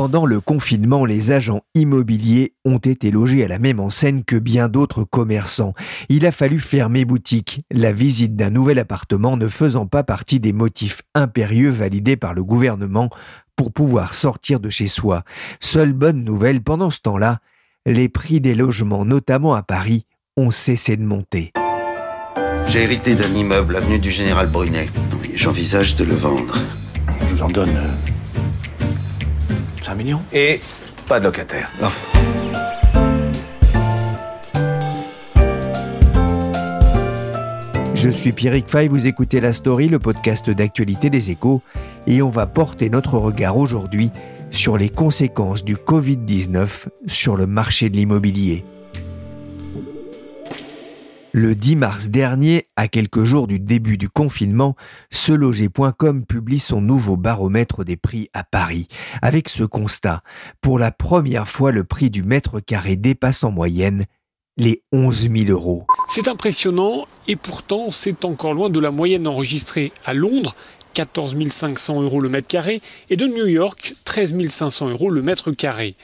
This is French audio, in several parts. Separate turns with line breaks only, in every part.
Pendant le confinement, les agents immobiliers ont été logés à la même enseigne que bien d'autres commerçants. Il a fallu fermer boutique, la visite d'un nouvel appartement ne faisant pas partie des motifs impérieux validés par le gouvernement pour pouvoir sortir de chez soi. Seule bonne nouvelle, pendant ce temps-là, les prix des logements, notamment à Paris, ont cessé de monter.
J'ai hérité d'un immeuble avenue du Général Brunet. J'envisage de le vendre.
Je vous en donne euh, 5 millions et pas de locataire.
Oh.
Je suis Pierrick Fay, vous écoutez La Story, le podcast d'actualité des échos, et on va porter notre regard aujourd'hui sur les conséquences du Covid-19 sur le marché de l'immobilier. Le 10 mars dernier, à quelques jours du début du confinement, seloger.com publie son nouveau baromètre des prix à Paris. Avec ce constat, pour la première fois, le prix du mètre carré dépasse en moyenne les 11 000 euros.
C'est impressionnant et pourtant c'est encore loin de la moyenne enregistrée à Londres 14 500 euros le mètre carré, et de New York, 13 500 euros le mètre carré.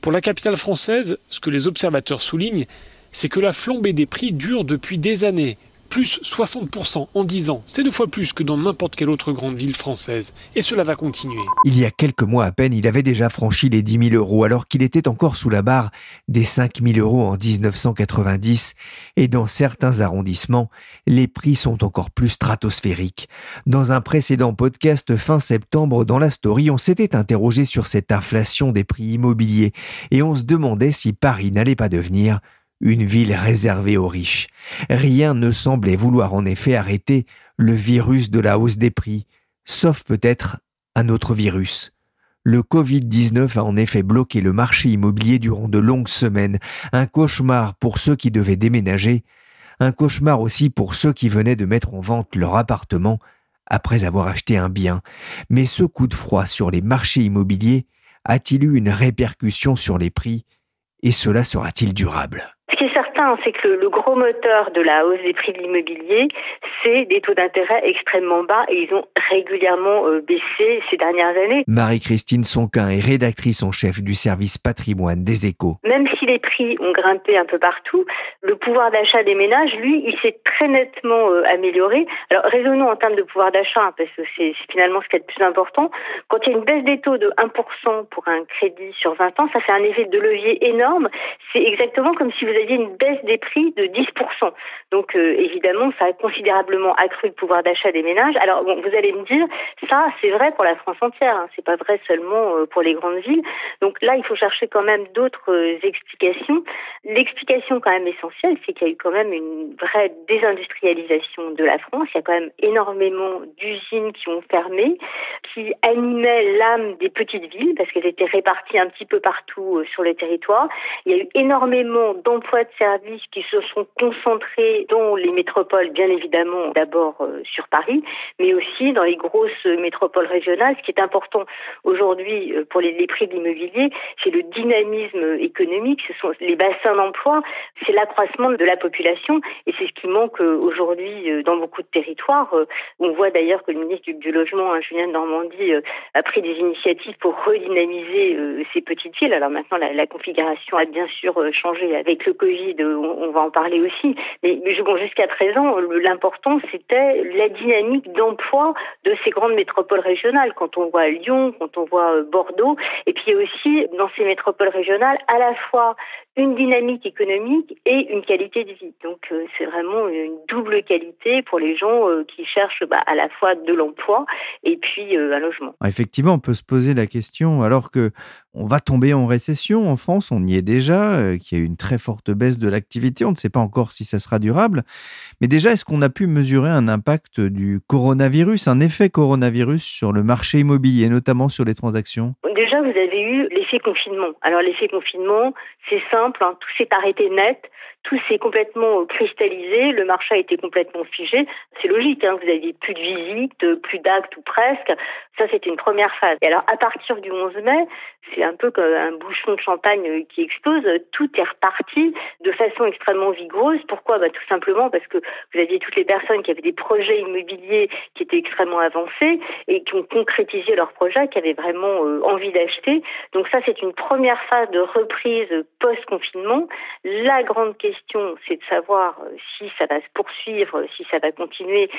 Pour la capitale française, ce que les observateurs soulignent, c'est que la flambée des prix dure depuis des années, plus 60% en 10 ans. C'est deux fois plus que dans n'importe quelle autre grande ville française. Et cela va continuer.
Il y a quelques mois à peine, il avait déjà franchi les 10 000 euros alors qu'il était encore sous la barre des 5 000 euros en 1990. Et dans certains arrondissements, les prix sont encore plus stratosphériques. Dans un précédent podcast fin septembre dans la story, on s'était interrogé sur cette inflation des prix immobiliers et on se demandait si Paris n'allait pas devenir une ville réservée aux riches. Rien ne semblait vouloir en effet arrêter le virus de la hausse des prix, sauf peut-être un autre virus. Le Covid-19 a en effet bloqué le marché immobilier durant de longues semaines, un cauchemar pour ceux qui devaient déménager, un cauchemar aussi pour ceux qui venaient de mettre en vente leur appartement après avoir acheté un bien. Mais ce coup de froid sur les marchés immobiliers a-t-il eu une répercussion sur les prix et cela sera-t-il durable?
C'est que le, gros moteur de la hausse des prix de l'immobilier, c'est des taux d'intérêt extrêmement bas et ils ont régulièrement euh, baissé ces dernières années.
Marie-Christine Sonquin est rédactrice en chef du service patrimoine des échos.
Même si les prix ont grimpé un peu partout, le pouvoir d'achat des ménages, lui, il s'est très nettement euh, amélioré. Alors raisonnons en termes de pouvoir d'achat, hein, parce que c'est finalement ce qui est le plus important. Quand il y a une baisse des taux de 1% pour un crédit sur 20 ans, ça fait un effet de levier énorme. C'est exactement comme si vous aviez une baisse des prix de 10%. Donc euh, évidemment, ça a considérablement accru le pouvoir d'achat des ménages. Alors bon, vous allez me dire, ça c'est vrai pour la France entière, hein. c'est pas vrai seulement euh, pour les grandes villes. Donc là, il faut chercher quand même d'autres euh, explications. L'explication quand même essentielle, c'est qu'il y a eu quand même une vraie désindustrialisation de la France. Il y a quand même énormément d'usines qui ont fermé, qui animaient l'âme des petites villes parce qu'elles étaient réparties un petit peu partout sur le territoire. Il y a eu énormément d'emplois de services qui se sont concentrés dans les métropoles, bien évidemment, d'abord euh, sur Paris, mais aussi dans les grosses métropoles régionales. Ce qui est important aujourd'hui euh, pour les, prix de l'immobilier, c'est le dynamisme économique, ce sont les bassins d'emploi, c'est l'accroissement de la population, et c'est ce qui manque euh, aujourd'hui dans beaucoup de territoires. On voit d'ailleurs que le ministre du, Logement, hein, Julien Normandie, a pris des initiatives pour redynamiser ces petites villes. Alors maintenant, la configuration a bien sûr changé avec le Covid on va en parler aussi. Mais, jusqu'à présent, l'important, c'était la dynamique d'emploi de ces grandes métropoles régionales. Quand on voit Lyon, quand on voit euh, Bordeaux, et puis aussi dans ces métropoles régionales, à la fois une dynamique économique et une qualité de vie. Donc euh, c'est vraiment une double qualité pour les gens euh, qui cherchent bah, à la fois de l'emploi et puis euh, un logement.
Ah, effectivement, on peut se poser la question alors que on va tomber en récession en France, on y est déjà, qu'il y a eu une très forte baisse de l'activité, on ne sait pas encore si ça sera durable. Mais déjà, est-ce qu'on a pu mesurer un impact du coronavirus, un effet coronavirus sur le marché immobilier, notamment sur les transactions?
Déjà, vous avez eu l'effet confinement. Alors l'effet confinement, c'est simple, hein, tout s'est arrêté net, tout s'est complètement cristallisé, le marché a été complètement figé. C'est logique, hein, vous aviez plus de visites, plus d'actes ou presque. Ça, c'était une première phase. Et alors, à partir du 11 mai, c'est un peu comme un bouchon de champagne qui explose. Tout est reparti de façon extrêmement vigoureuse. Pourquoi? Bah, Tout simplement parce que vous aviez toutes les personnes qui avaient des projets immobiliers qui étaient extrêmement avancés et qui ont concrétisé leurs projets, qui avaient vraiment euh, envie d'acheter. Donc ça, c'est une première phase de reprise post-confinement. La grande question, c'est de savoir euh, si ça va se poursuivre, si ça va continuer,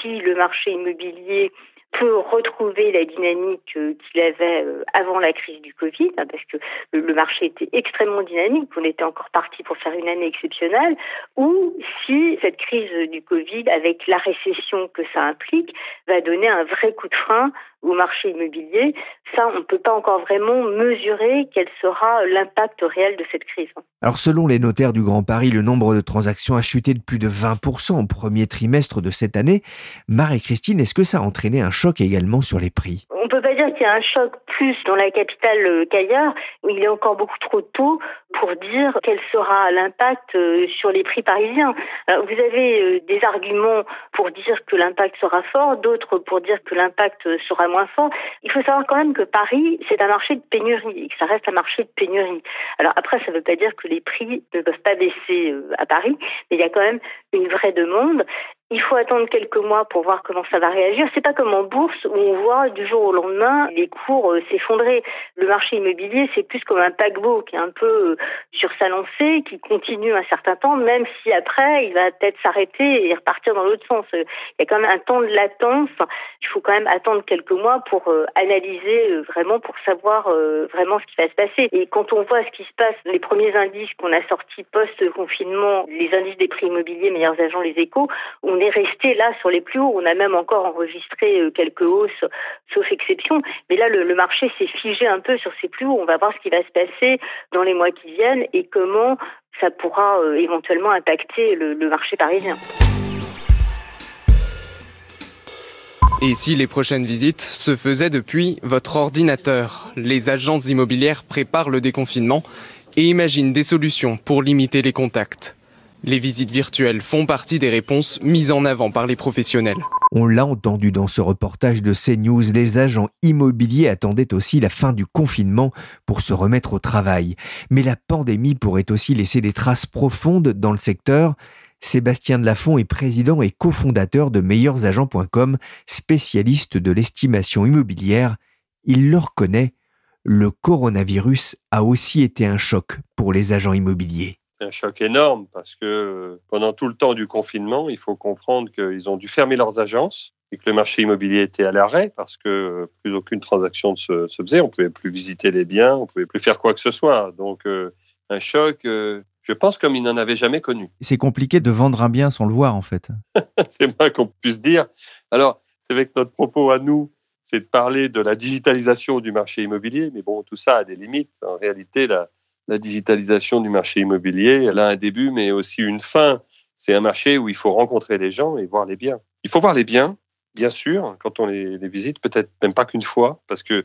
si le marché immobilier peut retrouver la dynamique euh, qu'il avait euh, avant la crise du Covid, hein, parce que le marché était extrêmement dynamique, on était encore parti pour faire une année exceptionnelle, ou si cette crise du Covid, avec la récession que ça implique, va donner un vrai coup de frein au marché immobilier. Ça, on ne peut pas encore vraiment mesurer quel sera l'impact réel de cette crise.
Alors selon les notaires du Grand Paris, le nombre de transactions a chuté de plus de 20% au premier trimestre de cette année. Marie-Christine, est-ce que ça a entraîné un choc également sur les prix?
On peut pas dire qu'il y a un choc plus dans la capitale euh, qu'ailleurs, où il est encore beaucoup trop tôt pour dire quel sera l'impact euh, sur les prix parisiens. vous avez euh, des arguments pour dire que l'impact sera fort, d'autres pour dire que l'impact sera moins fort. Il faut savoir quand même que Paris, c'est un marché de pénurie et que ça reste un marché de pénurie. Alors après, ça ne veut pas dire que les prix ne peuvent pas baisser à Paris, mais il y a quand même une vraie demande il faut attendre quelques mois pour voir comment ça va réagir. C'est pas comme en bourse où on voit du jour au lendemain les cours euh, s'effondrer. Le marché immobilier, c'est plus comme un paquebot qui est un peu euh, sur sa lancée, qui continue un certain temps, même si après il va peut-être s'arrêter et repartir dans l'autre sens. Il y a quand même un temps de latence. Il faut quand même attendre quelques mois pour euh, analyser vraiment, pour savoir vraiment ce qui va se passer. Et quand on voit ce qui se passe, les premiers indices qu'on a sortis post-confinement, les indices des prix immobiliers, meilleurs agents, les échos, on est resté là sur les plus hauts. On a même encore enregistré euh, quelques hausses, sauf exception. Mais là, le, marché s'est figé un peu sur ces plus hauts. On va voir ce qui va se passer dans les mois qui viennent et comment ça pourra euh, éventuellement impacter le, le marché parisien.
Et si les prochaines visites se faisaient depuis votre ordinateur? Les agences immobilières préparent le déconfinement et imaginent des solutions pour limiter les contacts. Les visites virtuelles font partie des réponses mises en avant par les professionnels.
On l'a entendu dans ce reportage de CNews, les agents immobiliers attendaient aussi la fin du confinement pour se remettre au travail. Mais la pandémie pourrait aussi laisser des traces profondes dans le secteur. Sébastien Delafont est président et cofondateur de meilleursagents.com, spécialiste de l'estimation immobilière. Il le reconnaît, le coronavirus a aussi été un choc pour les agents immobiliers
un choc énorme parce que euh, pendant tout le temps du confinement, il faut comprendre qu'ils ont dû fermer leurs agences et que le marché immobilier était à l'arrêt parce que euh, plus aucune transaction ne se, faisait. On pouvait plus visiter les biens, on pouvait plus faire quoi que ce soit. Donc, euh, un choc, je pense, comme il n'en avait jamais connu.
C'est compliqué de vendre un bien sans le voir, en fait.
c'est moins qu'on puisse dire. Alors, c'est vrai que notre propos à nous, c'est de parler de la digitalisation du marché immobilier, mais bon, tout ça a des limites. En réalité, la, la digitalisation du marché immobilier, elle a un début, mais aussi une fin. C'est un marché où il faut rencontrer les gens et voir les biens. Il faut voir les biens, bien sûr, quand on les, visite, peut-être même pas qu'une fois, parce que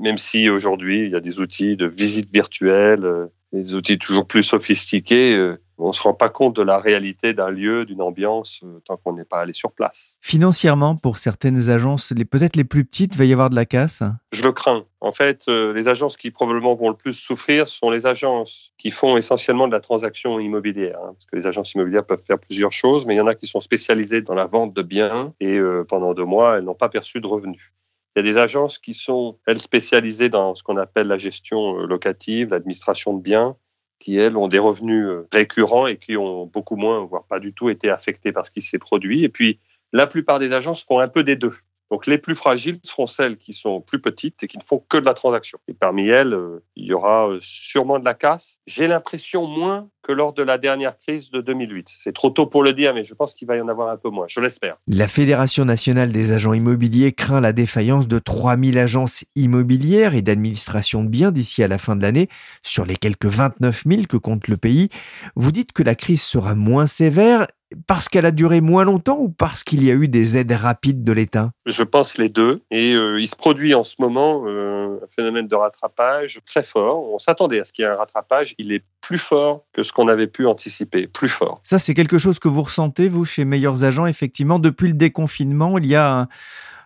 même si aujourd'hui il y a des outils de visite virtuelle, euh, des outils toujours plus sophistiqués, euh, on ne se rend pas compte de la réalité d'un lieu, d'une ambiance, euh, tant qu'on n'est pas allé sur place.
Financièrement, pour certaines agences, peut-être les plus petites, va y avoir de la casse
Je le crains. En fait, euh, les agences qui probablement vont le plus souffrir sont les agences qui font essentiellement de la transaction immobilière. Hein, parce que les agences immobilières peuvent faire plusieurs choses, mais il y en a qui sont spécialisées dans la vente de biens et euh, pendant deux mois, elles n'ont pas perçu de revenus. Il y a des agences qui sont, elles, spécialisées dans ce qu'on appelle la gestion locative, l'administration de biens, qui, elles, ont des revenus euh, récurrents et qui ont beaucoup moins, voire pas du tout, été affectés par ce qui s'est produit. Et puis, la plupart des agences font un peu des deux. Donc les plus fragiles seront celles qui sont plus petites et qui ne font que de la transaction. Et parmi elles, euh, il y aura euh, sûrement de la casse. J'ai l'impression moins que lors de la dernière crise de 2008. C'est trop tôt pour le dire, mais je pense qu'il va y en avoir un peu moins, je l'espère.
La Fédération nationale des agents immobiliers craint la défaillance de 3000 agences immobilières et d'administration de biens d'ici à la fin de l'année, sur les quelques 29 000 que compte le pays. Vous dites que la crise sera moins sévère parce qu'elle a duré moins longtemps ou parce qu'il y a eu des aides rapides de l'État?
Je pense les deux. Et euh, il se produit en ce moment euh, un phénomène de rattrapage très fort. On s'attendait à ce qu'il y ait un rattrapage. Il est plus fort que ce qu'on avait pu anticiper, plus fort.
Ça, c'est quelque chose que vous ressentez, vous, chez Meilleurs Agents, effectivement. Depuis le déconfinement, il y a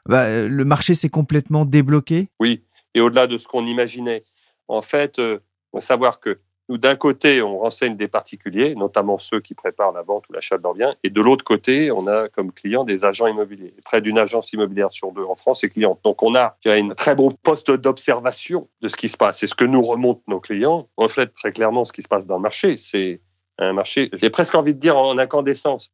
bah, le marché s'est complètement débloqué?
Oui, et au-delà de ce qu'on imaginait. En fait, euh, faut savoir que nous, d'un côté, on renseigne des particuliers, notamment ceux qui préparent la vente ou l'achat de leurs et de l'autre côté, on a comme clients des agents immobiliers. Près d'une agence immobilière sur deux en France est cliente. Donc, on a une très bon poste d'observation de ce qui se passe. Et ce que nous remontent nos clients reflète très clairement ce qui se passe dans le marché. C'est un marché, j'ai presque envie de dire en incandescence.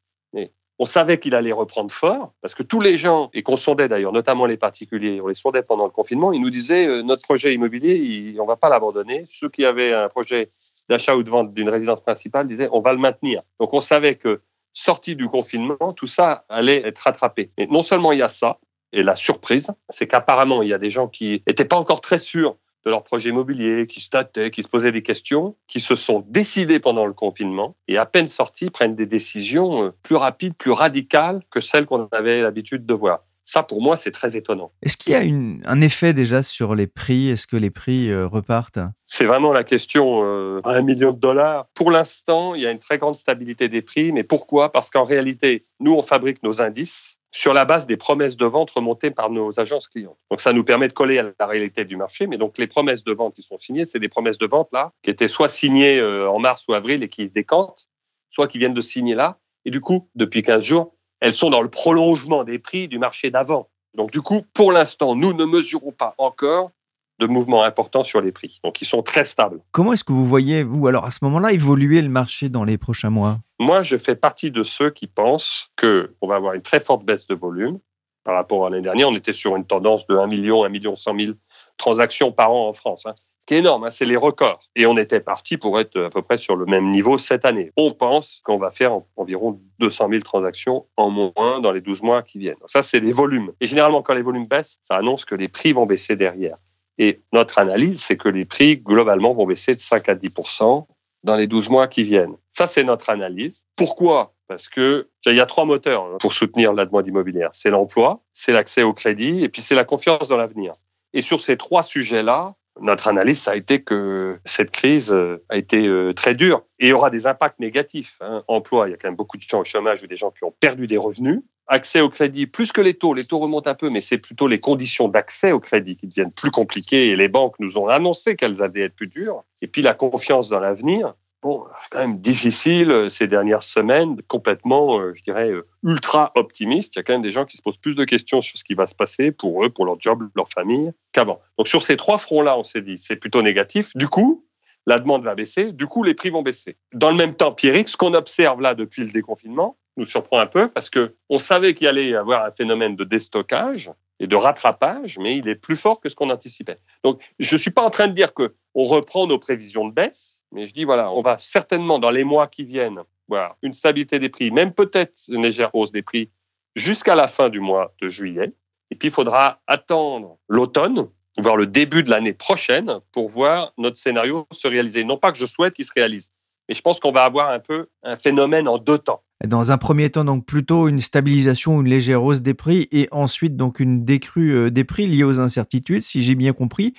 On savait qu'il allait reprendre fort, parce que tous les gens, et qu'on sondait d'ailleurs, notamment les particuliers, on les sondait pendant le confinement, ils nous disaient euh, notre projet immobilier, on ne va pas l'abandonner. Ceux qui avaient un projet d'achat ou de vente d'une résidence principale disaient on va le maintenir. Donc on savait que sorti du confinement, tout ça allait être rattrapé. Et non seulement il y a ça, et la surprise, c'est qu'apparemment il y a des gens qui n'étaient pas encore très sûrs de leur projet immobilier, qui se tâtaient, qui se posaient des questions, qui se sont décidés pendant le confinement et à peine sortis prennent des décisions euh, plus rapides, plus radicales que celles qu'on avait l'habitude de voir. Ça, pour moi, c'est très étonnant.
Est-ce qu'il y a un effet déjà sur les prix? Est-ce que les prix euh, repartent?
C'est vraiment la question euh, à un million de dollars. Pour l'instant, il y a une très grande stabilité des prix. Mais pourquoi? Parce qu'en réalité, nous, on fabrique nos indices sur la base des promesses de vente remontées par nos agences clientes. Donc ça nous permet de coller à la réalité du marché, mais donc les promesses de vente qui sont signées, c'est des promesses de vente là qui étaient soit signées euh, en mars ou avril et qui décantent, soit qui viennent de signer là. Et du coup, depuis 15 jours, elles sont dans le prolongement des prix du marché d'avant. Donc du coup, pour l'instant, nous ne mesurons pas encore de mouvements importants sur les prix. Donc, ils sont très stables.
Comment est-ce que vous voyez, vous, alors à ce moment-là, évoluer le marché dans les prochains mois?
Moi, je fais partie de ceux qui pensent qu'on va avoir une très forte baisse de volume par rapport à l'année dernière. On était sur une tendance de 1 million, 1 million 100 000 transactions par an en France. Hein. Ce qui est énorme, hein, c'est les records. Et on était parti pour être à peu près sur le même niveau cette année. On pense qu'on va faire environ 200 000 transactions en moins dans les 12 mois qui viennent. ça, c'est les volumes. Et généralement, quand les volumes baissent, ça annonce que les prix vont baisser derrière. Et notre analyse, c'est que les prix, globalement, vont baisser de 5 à 10% dans les 12 mois qui viennent. Ça, c'est notre analyse. Pourquoi? Parce que il y a trois moteurs hein, pour soutenir la demande immobilière. C'est l'emploi, c'est l'accès au crédit, et puis c'est la confiance dans l'avenir. Et sur ces trois sujets-là, notre analyse, a été que cette crise euh, a été euh, très dure et aura des impacts négatifs. Hein. Emploi, il y a quand même beaucoup de gens au chômage ou des gens qui ont perdu des revenus accès au crédit, plus que les taux, les taux remontent un peu, mais c'est plutôt les conditions d'accès au crédit qui deviennent plus compliquées et les banques nous ont annoncé qu'elles allaient être plus dures. Et puis la confiance dans l'avenir, bon, c'est quand même difficile euh, ces dernières semaines, complètement, euh, je dirais, euh, ultra optimiste. Il y a quand même des gens qui se posent plus de questions sur ce qui va se passer pour eux, pour leur job, leur famille, qu'avant. Donc sur ces trois fronts-là, on s'est dit, c'est plutôt négatif. Du coup, la demande va baisser, du coup, les prix vont baisser. Dans le même temps, Pierrick, ce qu'on observe là depuis le déconfinement, nous surprend un peu parce que on savait qu'il allait y avoir un phénomène de déstockage et de rattrapage, mais il est plus fort que ce qu'on anticipait. Donc, je ne suis pas en train de dire que on reprend nos prévisions de baisse, mais je dis voilà, on va certainement dans les mois qui viennent voir une stabilité des prix, même peut-être une légère hausse des prix jusqu'à la fin du mois de juillet. Et puis, il faudra attendre l'automne, voire le début de l'année prochaine, pour voir notre scénario se réaliser. Non pas que je souhaite qu'il se réalise, mais je pense qu'on va avoir un peu un phénomène en deux temps.
Dans un premier temps, donc plutôt une stabilisation, une légère hausse des prix, et ensuite donc une décrue euh, des prix liée aux incertitudes, si j'ai bien compris.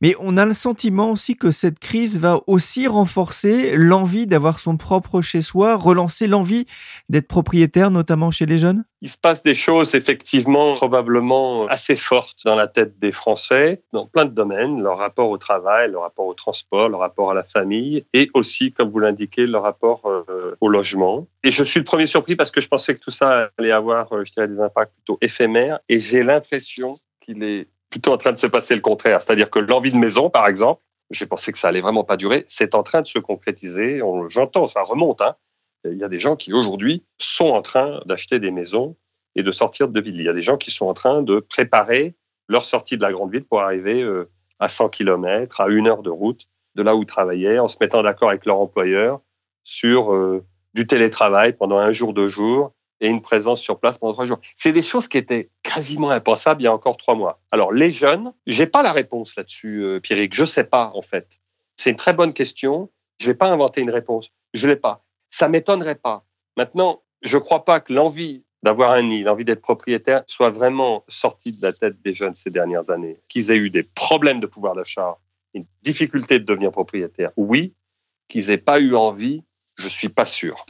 Mais on a le sentiment aussi que cette crise va aussi renforcer l'envie d'avoir son propre chez soi, relancer l'envie d'être propriétaire, notamment chez les jeunes?
Il se passe des choses effectivement probablement assez fortes dans la tête des Français, dans plein de domaines, leur rapport au travail, leur rapport au transport, leur rapport à la famille, et aussi, comme vous l'indiquez, leur rapport euh, au logement. Et je suis le premier surpris parce que je pensais que tout ça allait avoir, euh, je dirais, des impacts plutôt éphémères, et j'ai l'impression qu'il est plutôt en train de se passer le contraire. C'est-à-dire que l'envie de maison, par exemple, j'ai pensé que ça allait vraiment pas durer, c'est en train de se concrétiser. J'entends, ça remonte. Hein. Il y a des gens qui aujourd'hui sont en train d'acheter des maisons et de sortir de ville. Il y a des gens qui sont en train de préparer leur sortie de la grande ville pour arriver euh, à 100 km, à une heure de route de là où ils travaillaient, en se mettant d'accord avec leur employeur sur euh, du télétravail pendant un jour, deux jours et une présence sur place pendant trois jours. C'est des choses qui étaient quasiment impensables il y a encore trois mois. Alors les jeunes, j'ai pas la réponse là-dessus, euh, Pierrick. Je sais pas en fait. C'est une très bonne question. Je vais pas inventer une réponse. Je l'ai pas. Ça m'étonnerait pas. Maintenant, je crois pas que l'envie d'avoir un nid, l'envie d'être propriétaire, soit vraiment sortie de la tête des jeunes ces dernières années. Qu'ils aient eu des problèmes de pouvoir d'achat, une difficulté de devenir propriétaire, oui. Qu'ils aient pas eu envie, je suis pas sûr.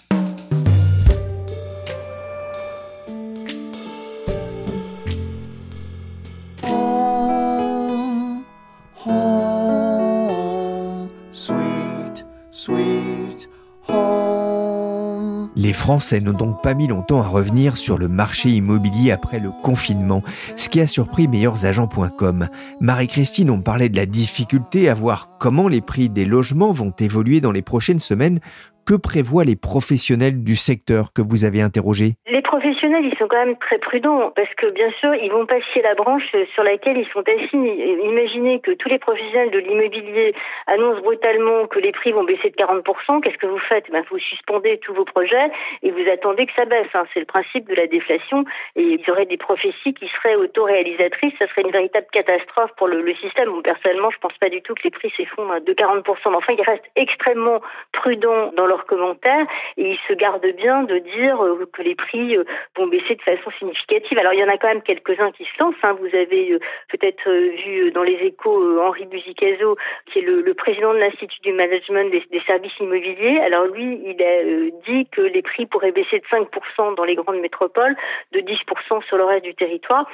Français n'ont donc pas mis longtemps à revenir sur le marché immobilier après le confinement, ce qui a surpris meilleursagents.com. Marie-Christine, on parlait de la difficulté à voir comment les prix des logements vont évoluer dans les prochaines semaines. Que prévoient les professionnels du secteur que vous avez interrogés?
Les professionnels, ils sont quand même très prudents parce que bien sûr, ils vont pas la branche sur laquelle ils sont assis. Imaginez que tous les professionnels de l'immobilier annoncent brutalement que les prix vont baisser de 40%. Qu'est-ce que vous faites? Ben, Vous suspendez tous vos projets et vous attendez que ça baisse. Hein. C'est le principe de la déflation. Et il y aurait des prophéties qui seraient autoréalisatrices. Ça serait une véritable catastrophe pour le, système. Bon, personnellement, je pense pas du tout que les prix s'effondrent de 40%. Mais enfin, ils restent extrêmement prudents dans leur commentaires et ils se gardent bien de dire euh, que les prix euh, vont baisser de façon significative. Alors il y en a quand même quelques-uns qui se lancent. Hein. Vous avez euh, peut-être vu dans les échos Henri Buzicazo, qui est le, président de l'Institut du Management des, services immobiliers. Alors lui, il a dit que les prix pourraient baisser de 5% dans les grandes métropoles, de 10% sur le reste du territoire.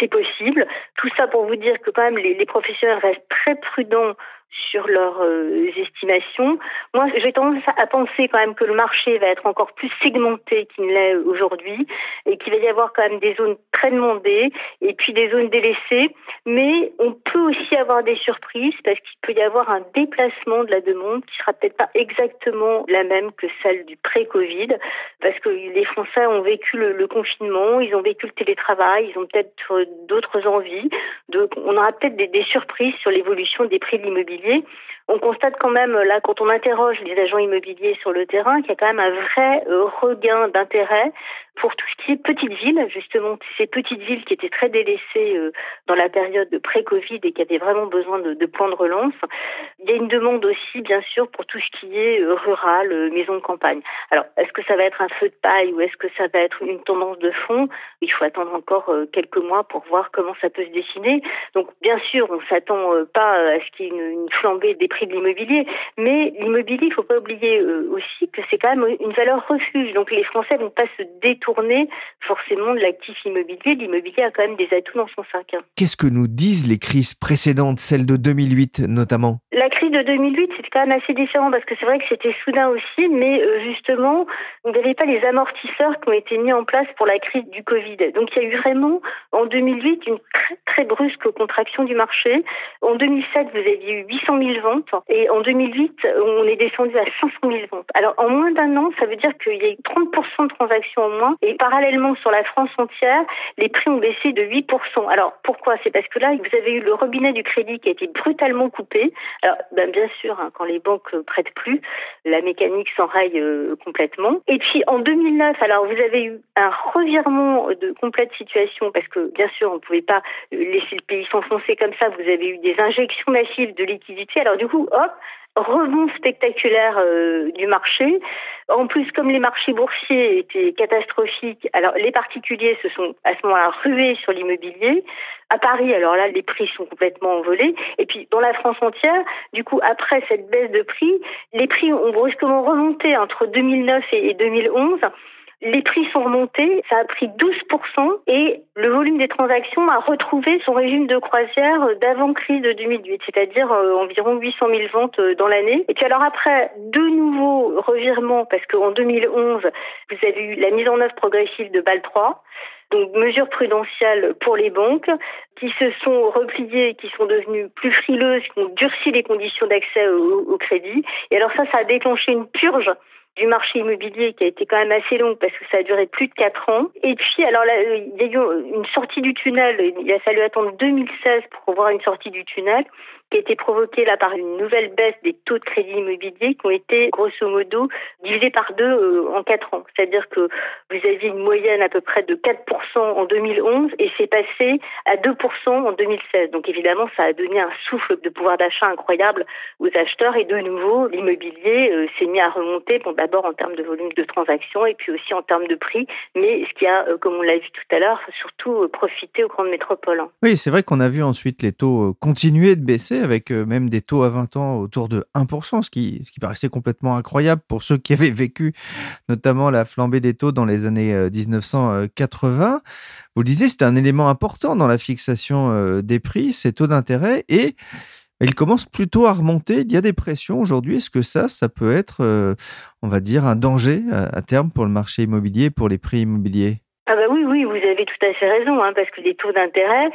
C'est possible. Tout ça pour vous dire que quand même les professionnels restent très prudents sur leurs euh, estimations. Moi, j'ai tendance à penser quand même que le marché va être encore plus segmenté qu'il ne l'est aujourd'hui et qu'il va y avoir quand même des zones très demandées et puis des zones délaissées. Mais on peut aussi avoir des surprises parce qu'il peut y avoir un déplacement de la demande qui sera peut-être pas exactement la même que celle du pré-Covid parce que les Français ont vécu le, confinement, ils ont vécu le télétravail, ils ont peut-être d'autres envies. Donc, on aura peut-être des surprises sur l'évolution des prix de l'immobilier on constate quand même, là, quand on interroge les agents immobiliers sur le terrain, qu'il y a quand même un vrai euh, regain d'intérêt pour tout ce qui est petites villes, justement, ces petites villes qui étaient très délaissées euh, dans la période pré-Covid et qui avaient vraiment besoin de, de plans de relance. Il y a une demande aussi, bien sûr, pour tout ce qui est euh, rural, euh, maison de campagne. Alors, est-ce que ça va être un feu de paille ou est-ce que ça va être une tendance de fond? Il faut attendre encore quelques mois pour voir comment ça peut se dessiner. Donc, bien sûr, on s'attend pas à ce qu'il y ait une, flambée des prix de l'immobilier, mais l'immobilier, il faut pas oublier aussi que c'est quand même une valeur refuge. Donc, les Français vont pas se détourner tourner forcément de l'actif immobilier. L'immobilier a quand même des atouts dans son sac.
Qu'est-ce que nous disent les crises précédentes, celle de 2008 notamment?
La crise de 2008, c'était quand même assez différent parce que c'est vrai que c'était soudain aussi, mais euh, justement, on n'avait pas les amortisseurs qui ont été mis en place pour la crise du Covid. Donc il y a eu vraiment en 2008 une très très brusque contraction du marché. En 2007, vous aviez eu 800 000 ventes et en 2008, on est descendu à 500 000 ventes. Alors en moins d'un an, ça veut dire qu'il y a eu 30% de transactions en moins et parallèlement sur la France entière, les prix ont baissé de 8%. Alors pourquoi? C'est parce que là, vous avez eu le robinet du crédit qui a été brutalement coupé. Alors ben, bien sûr, hein, quand les banques prêtent plus, la mécanique s'enraye euh, complètement. Et puis en 2009, alors vous avez eu un revirement de complète situation parce que bien sûr, on ne pouvait pas laisser le pays s'enfoncer comme ça. Vous avez eu des injections massives de liquidités. Alors du coup, hop, rebond spectaculaire euh, du marché. En plus, comme les marchés boursiers étaient catastrophiques, alors les particuliers se sont à ce moment-là rués sur l'immobilier. À Paris, alors là, les prix sont complètement envolés. Et puis, dans la France entière, du coup, après cette baisse de prix, les prix ont brusquement remonté entre 2009 et 2011. Les prix sont remontés, ça a pris 12% et le volume des transactions a retrouvé son régime de croisière d'avant-crise de 2008, c'est-à-dire euh, environ 800 000 ventes euh, dans l'année. Et puis alors après, de nouveaux revirements, parce qu'en 2011, vous avez eu la mise en œuvre progressive de BAL 3, donc mesures prudentielles pour les banques qui se sont repliées, qui sont devenues plus frileuses, qui ont durci les conditions d'accès au, au crédit. Et alors ça, ça a déclenché une purge du marché immobilier qui a été quand même assez longue parce que ça a duré plus de quatre ans. Et puis, alors là, il y a eu une sortie du tunnel. Il a fallu attendre 2016 pour voir une sortie du tunnel qui a été provoquée là par une nouvelle baisse des taux de crédit immobilier qui ont été grosso modo divisés par deux euh, en quatre ans. C'est-à-dire que vous aviez une moyenne à peu près de 4% en 2011 et c'est passé à 2% en 2016. Donc évidemment, ça a donné un souffle de pouvoir d'achat incroyable aux acheteurs et de nouveau, l'immobilier euh, s'est mis à remonter, bon d'abord en termes de volume de transactions et puis aussi en termes de prix, mais ce qui a, euh, comme on l'a vu tout à l'heure, surtout profité aux grandes métropoles.
Oui, c'est vrai qu'on a vu ensuite les taux continuer de baisser avec euh, même des taux à 20 ans autour de 1%, ce qui, ce qui paraissait complètement incroyable pour ceux qui avaient vécu notamment la flambée des taux dans les années 1980. Euh, Vous le disiez, c'est un élément important dans la fixation euh, des prix, ces taux d'intérêt, et ils commencent plutôt à remonter. Il y a des pressions aujourd'hui. Est-ce que ça, ça peut être, on va dire, un danger à terme pour le marché immobilier, pour les prix immobiliers
ah bah oui, oui, vous avez tout à fait raison, hein, parce que les taux d'intérêt,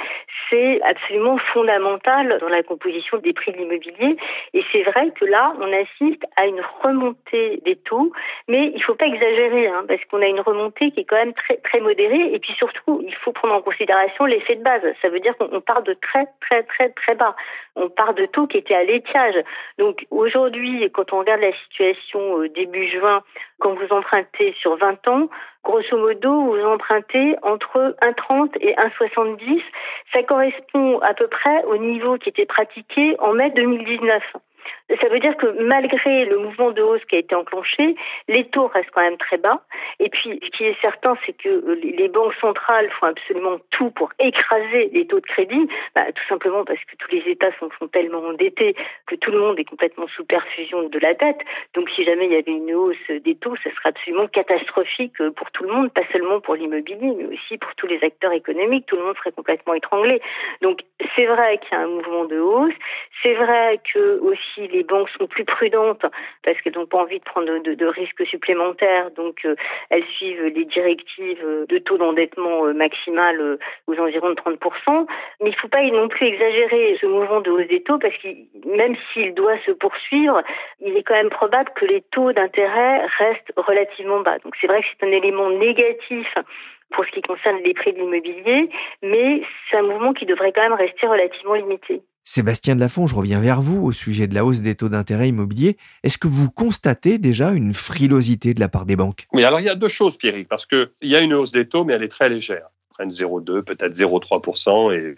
c'est absolument fondamental dans la composition des prix de l'immobilier. Et c'est vrai que là, on assiste à une remontée des taux, mais il faut pas exagérer, hein, parce qu'on a une remontée qui est quand même très très modérée. Et puis surtout, il faut prendre en considération l'effet de base. Ça veut dire qu'on part de très très très très bas. On part de taux qui étaient à l'étiage. Donc aujourd'hui, quand on regarde la situation euh, début juin, quand vous empruntez sur 20 ans, grosso modo, vous empruntez entre 1,30 et 1,70. Ça correspond à peu près au niveau qui était pratiqué en mai 2019. Ça veut dire que malgré le mouvement de hausse qui a été enclenché, les taux restent quand même très bas. Et puis, ce qui est certain, c'est que euh, les banques centrales font absolument tout pour écraser les taux de crédit, bah, tout simplement parce que tous les États sont, tellement endettés que tout le monde est complètement sous perfusion de la dette. Donc, si jamais il y avait une hausse des taux, ce serait absolument catastrophique pour tout le monde, pas seulement pour l'immobilier, mais aussi pour tous les acteurs économiques. Tout le monde serait complètement étranglé. Donc, c'est vrai qu'il y a un mouvement de hausse. C'est vrai que aussi les banques sont plus prudentes parce qu'elles n'ont pas envie de prendre de, risques supplémentaires. Donc, euh, elles suivent les directives de taux d'endettement euh, maximal euh, aux environs de 30%. Mais il ne faut pas non plus exagérer ce mouvement de hausse des taux parce que même s'il doit se poursuivre, il est quand même probable que les taux d'intérêt restent relativement bas. Donc, c'est vrai que c'est un élément négatif pour ce qui concerne les prix de l'immobilier, mais c'est un mouvement qui devrait quand même rester relativement limité.
Sébastien Delafont, je reviens vers vous au sujet de la hausse des taux d'intérêt immobiliers. Est-ce que vous constatez déjà une frilosité de la part des banques?
Oui, alors il y a deux choses, Pierrick, parce qu'il y a une hausse des taux, mais elle est très légère. Prennent 0,2, peut-être 0,3%. Et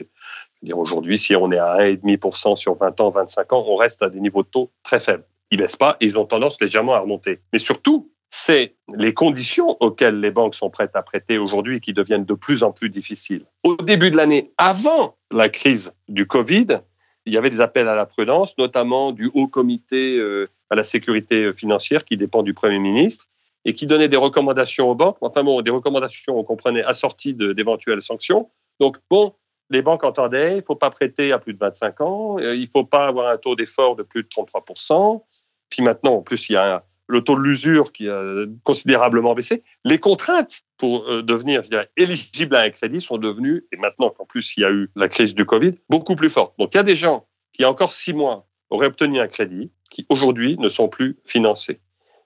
dire aujourd'hui, si on est à 1,5% sur 20 ans, 25 ans, on reste à des niveaux de taux très faibles. Ils baissent pas ils ont tendance légèrement à remonter. Mais surtout, c'est les conditions auxquelles les banques sont prêtes à prêter aujourd'hui qui deviennent de plus en plus difficiles. Au début de l'année, avant la crise du Covid, il y avait des appels à la prudence, notamment du Haut Comité euh, à la sécurité financière qui dépend du Premier ministre et qui donnait des recommandations aux banques. Enfin bon, des recommandations, on comprenait, assorties d'éventuelles sanctions. Donc bon, les banques entendaient, il ne faut pas prêter à plus de 25 ans, euh, il ne faut pas avoir un taux d'effort de plus de 33%. Puis maintenant, en plus, il y a le taux de l'usure qui a considérablement baissé. Les contraintes pour euh, devenir éligible à un crédit sont devenues, et maintenant qu'en plus il y a eu la crise du Covid, beaucoup plus fortes. Donc il y a des gens qui, il y a encore six mois, auraient obtenu un crédit, qui aujourd'hui ne sont plus financés.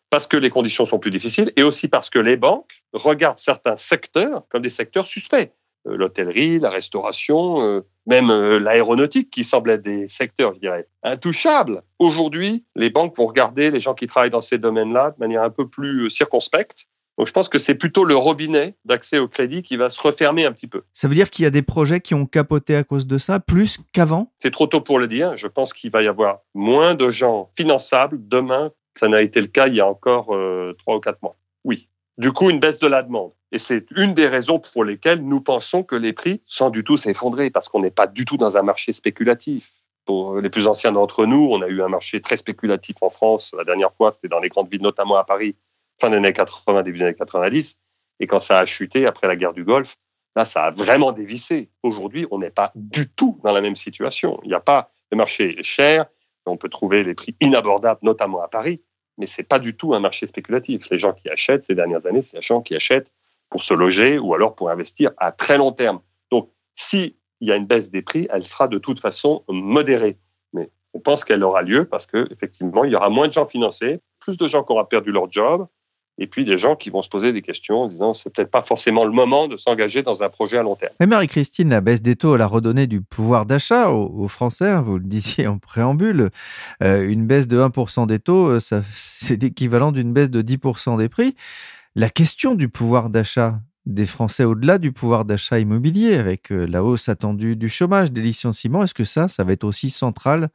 Parce que les conditions sont plus difficiles et aussi parce que les banques regardent certains secteurs comme des secteurs suspects. Euh, l'hôtellerie, la restauration, euh, même euh, l'aéronautique, qui semblait des secteurs, je dirais, intouchables. Aujourd'hui, les banques vont regarder les gens qui travaillent dans ces domaines-là de manière un peu plus circonspecte. Donc je pense que c'est plutôt le robinet d'accès au crédit qui va se refermer un petit peu.
Ça veut dire qu'il y a des projets qui ont capoté à cause de ça, plus qu'avant?
C'est trop tôt pour le dire. Je pense qu'il va y avoir moins de gens finançables demain. Ça n'a été le cas il y a encore trois ou quatre mois. Oui. Du coup, une baisse de la demande. Et c'est une des raisons pour lesquelles nous pensons que les prix, sans du tout s'effondrer, parce qu'on n'est pas du tout dans un marché spéculatif. Pour les plus anciens d'entre nous, on a eu un marché très spéculatif en France. La dernière fois, c'était dans les grandes villes, notamment à Paris, fin des années 80, début des années 90. Et quand ça a chuté après la guerre du Golfe, là, ça a vraiment dévissé. Aujourd'hui, on n'est pas du tout dans la même situation. Il n'y a pas, le marché cher, on peut trouver les prix inabordables, notamment à Paris, mais c'est pas du tout un marché spéculatif. Les gens qui achètent ces dernières années, c'est des gens qui achètent pour se loger ou alors pour investir à très long terme. Donc, s'il y a une baisse des prix, elle sera de toute façon modérée. Mais on pense qu'elle aura lieu parce qu'effectivement, il y aura moins de gens financés, plus de gens qui auront perdu leur job, et puis des gens qui vont se poser des questions en disant c'est peut-être pas forcément le moment de s'engager dans un projet à long terme.
Mais Marie-Christine, la baisse des taux, elle a redonné du pouvoir d'achat aux, Français, hein, vous le disiez en préambule. Euh, une baisse de 1% des taux, euh, c'est l'équivalent d'une baisse de 10% des prix. La question du pouvoir d'achat des Français au-delà du pouvoir d'achat immobilier, avec euh, la hausse attendue du chômage, des licenciements, est-ce que ça, ça va être aussi central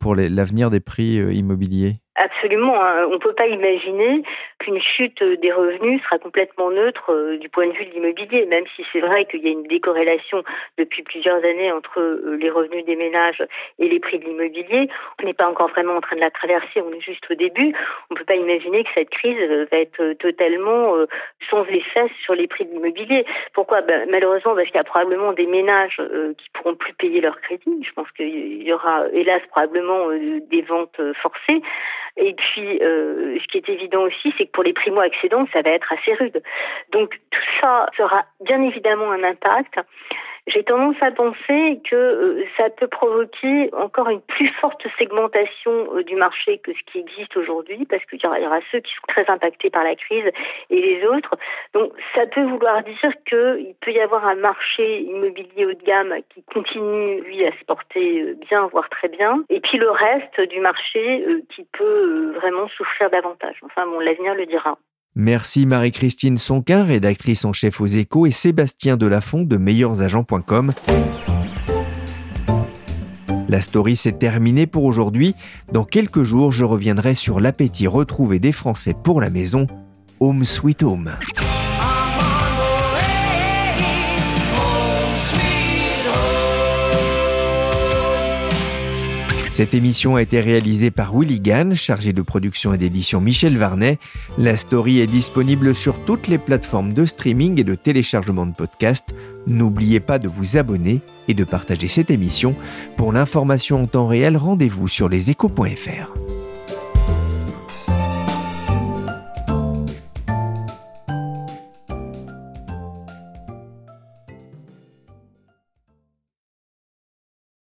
pour l'avenir des prix immobiliers?
Absolument. Hein. On ne peut pas imaginer qu'une chute des revenus sera complètement neutre euh, du point de vue de l'immobilier, même si c'est vrai qu'il y a une décorrélation depuis plusieurs années entre euh, les revenus des ménages et les prix de l'immobilier. On n'est pas encore vraiment en train de la traverser, on est juste au début. On ne peut pas imaginer que cette crise euh, va être totalement sans effet sur les prix de l'immobilier. Pourquoi? Ben, Malheureusement, parce qu'il y a probablement des ménages qui pourront plus payer leur crédit. Je pense qu'il y aura, hélas, probablement des ventes forcées. Et puis, euh, ce qui est évident aussi, c'est que pour les primo-accédants, ça va être assez rude. Donc, tout ça sera bien évidemment un impact. J'ai tendance à penser que euh, ça peut provoquer encore une plus forte segmentation euh, du marché que ce qui existe aujourd'hui, parce qu'il y, aura ceux qui sont très impactés par la crise et les autres. Donc ça peut vouloir dire qu'il peut y avoir un marché immobilier haut de gamme qui continue, lui, à se porter euh, bien, voire très bien, et puis le reste du marché qui peut vraiment souffrir davantage. Enfin bon, l'avenir le dira.
Merci Marie-Christine Sonquin, rédactrice en chef aux échos, et Sébastien Delafont de meilleursagents.com. La story s'est terminée pour aujourd'hui. Dans quelques jours, je reviendrai sur l'appétit retrouvé des Français pour la maison, Home Sweet Home. Cette émission a été réalisée par Willy Gann, chargé de production et d'édition Michel Varnet. La story est disponible sur toutes les plateformes de streaming et de téléchargement de podcasts. N'oubliez pas de vous abonner et de partager cette émission. Pour l'information en temps réel, rendez-vous sur leséchos.fr.